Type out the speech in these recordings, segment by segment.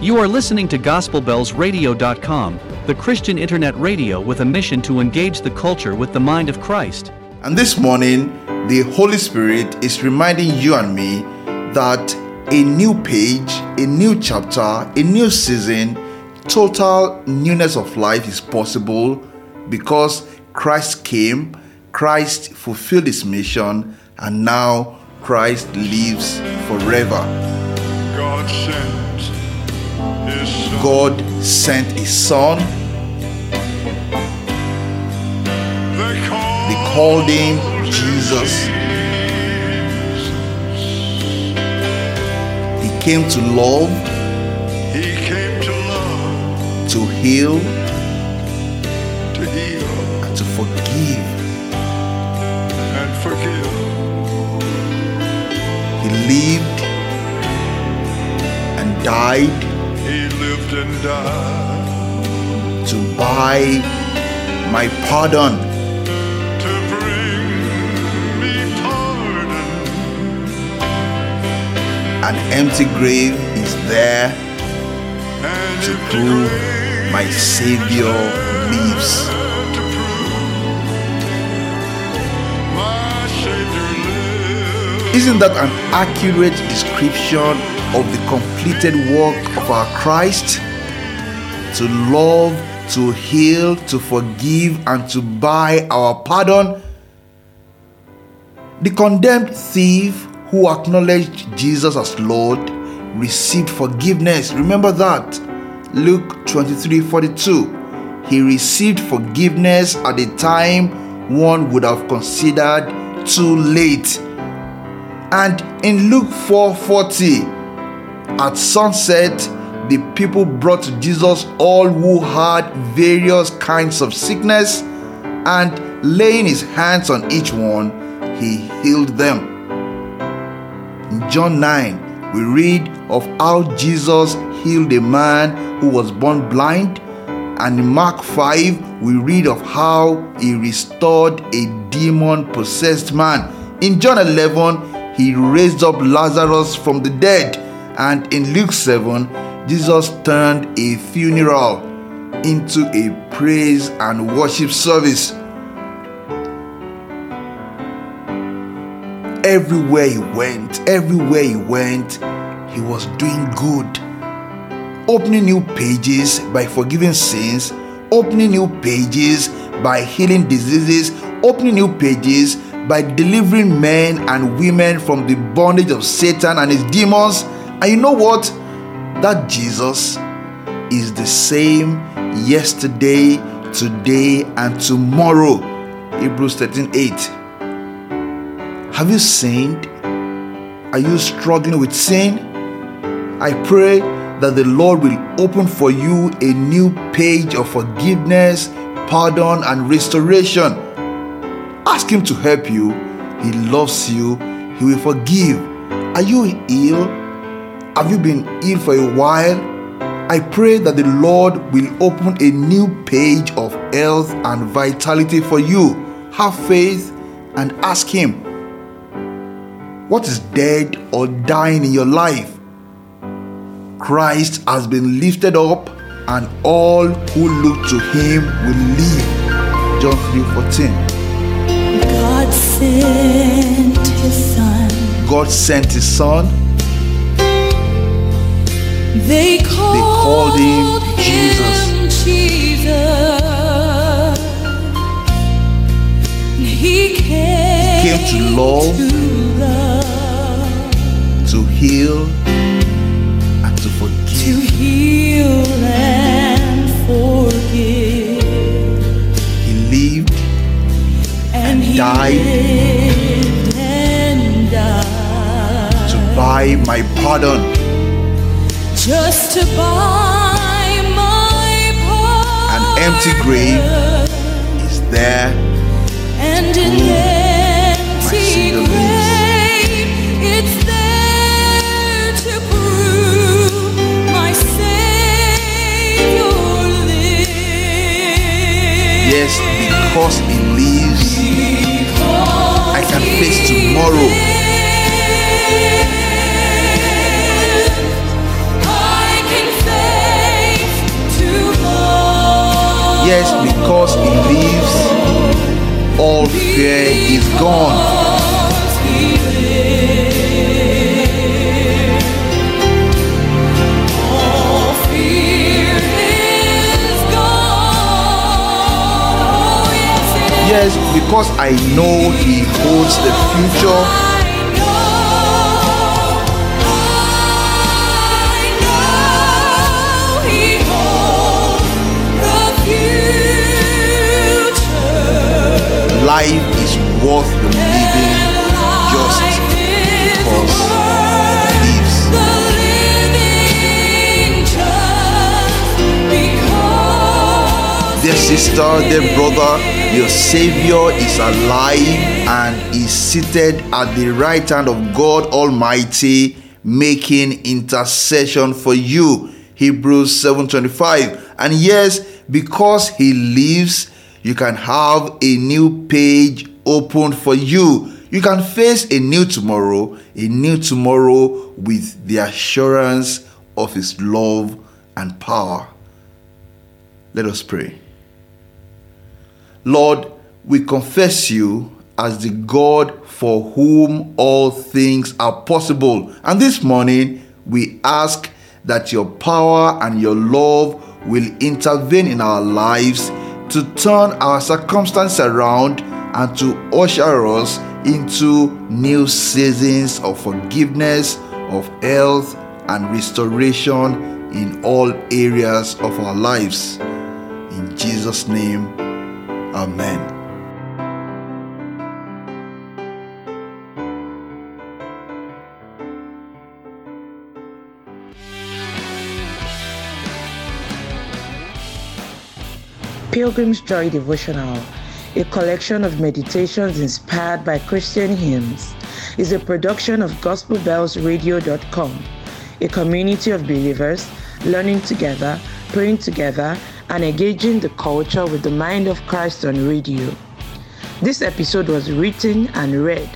You are listening to GospelBellsRadio.com, the Christian internet radio with a mission to engage the culture with the mind of Christ. And this morning, the Holy Spirit is reminding you and me that a new page, a new chapter, a new season, total newness of life is possible because Christ came, Christ fulfilled his mission, and now Christ lives forever. God sent his son. God sent his son, They called, they called him Jesus. He came to love, He came to love, to heal, to heal, and to forgive. and forgive. He lived and died He lived and died to buy my pardon. to bring me pardon. An empty grave is there And to if the prove my Savior lives. to prove my Savior lives. Isn't that an accurate description of the completed work of our Christ? To love, to heal, to forgive, and to buy our pardon. The condemned thief who acknowledged Jesus as Lord received forgiveness. Remember that. Luke 23 42. He received forgiveness at a time one would have considered too late. And in Luke 4:40, at sunset, the people brought to Jesus all who had various kinds of sickness, and laying his hands on each one, he healed them. In John 9, we read of how Jesus healed a man who was born blind, and in Mark 5, we read of how he restored a demon possessed man. In John 11, he raised up Lazarus from the dead, and in Luke 7, Jesus turned a funeral into a praise and worship service. Everywhere he went, everywhere he went, he was doing good. Opening new pages by forgiving sins, opening new pages by healing diseases, opening new pages by delivering men and women from the bondage of Satan and his demons. And you know what? That Jesus is the same yesterday, today, and tomorrow. Hebrews 13 8. Have you sinned? Are you struggling with sin? I pray that the Lord will open for you a new page of forgiveness, pardon, and restoration. Ask Him to help you. He loves you. He will forgive. Are you ill? Have you been ill for a while? I pray that the Lord will open a new page of health and vitality for you. Have faith and ask Him. What is dead or dying in your life? Christ has been lifted up, and all who look to him will live. John 3:14. God sent his son. God sent his son. They called, called him Jesus. him Jesus. He came, came to love. to love, to heal and to to forgive. heal and forgive. He lived And he died. lived and died to buy my pardon. Just to buy my An empty grave is there and in empty grave, it's there to prove my Savior lives. Yes, because he lives, I can face tomorrow. Yes, because he lives, all fear is gone. Yes, because I know he holds the future. Sister, dear brother, your Savior is alive and is seated at the right hand of God Almighty, making intercession for you. Hebrews 7:25. And yes, because he lives, you can have a new page opened for you. You can face a new tomorrow, a new tomorrow with the assurance of his love and power. Let us pray. Lord, we confess you as the God for whom all things are possible. And this morning, we ask that your power and your love will intervene in our lives to turn our circumstance around and to usher us into new seasons of forgiveness, of health, and restoration in all areas of our lives. In Jesus' name, Amen. Pilgrim's Joy Devotional, a collection of meditations inspired by Christian hymns, is a production of GospelBellsRadio.com, a community of believers learning together, praying together, and engaging the culture with the mind of Christ on radio. This episode was written and read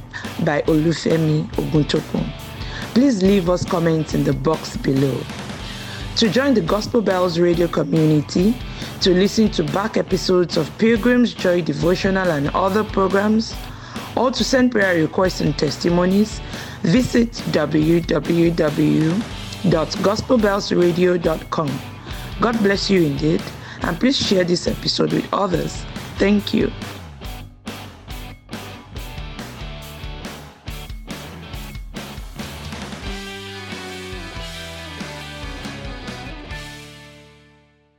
by Olufemi Oguntokun. Please leave us comments in the box below. To join the Gospel Bells radio community, to listen to back episodes of Pilgrim's Joy Devotional and other programs, or to send prayer requests and testimonies, visit www.gospelbellsradio.com. God bless you indeed, and please share this episode with others. Thank you.